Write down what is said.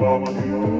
about you.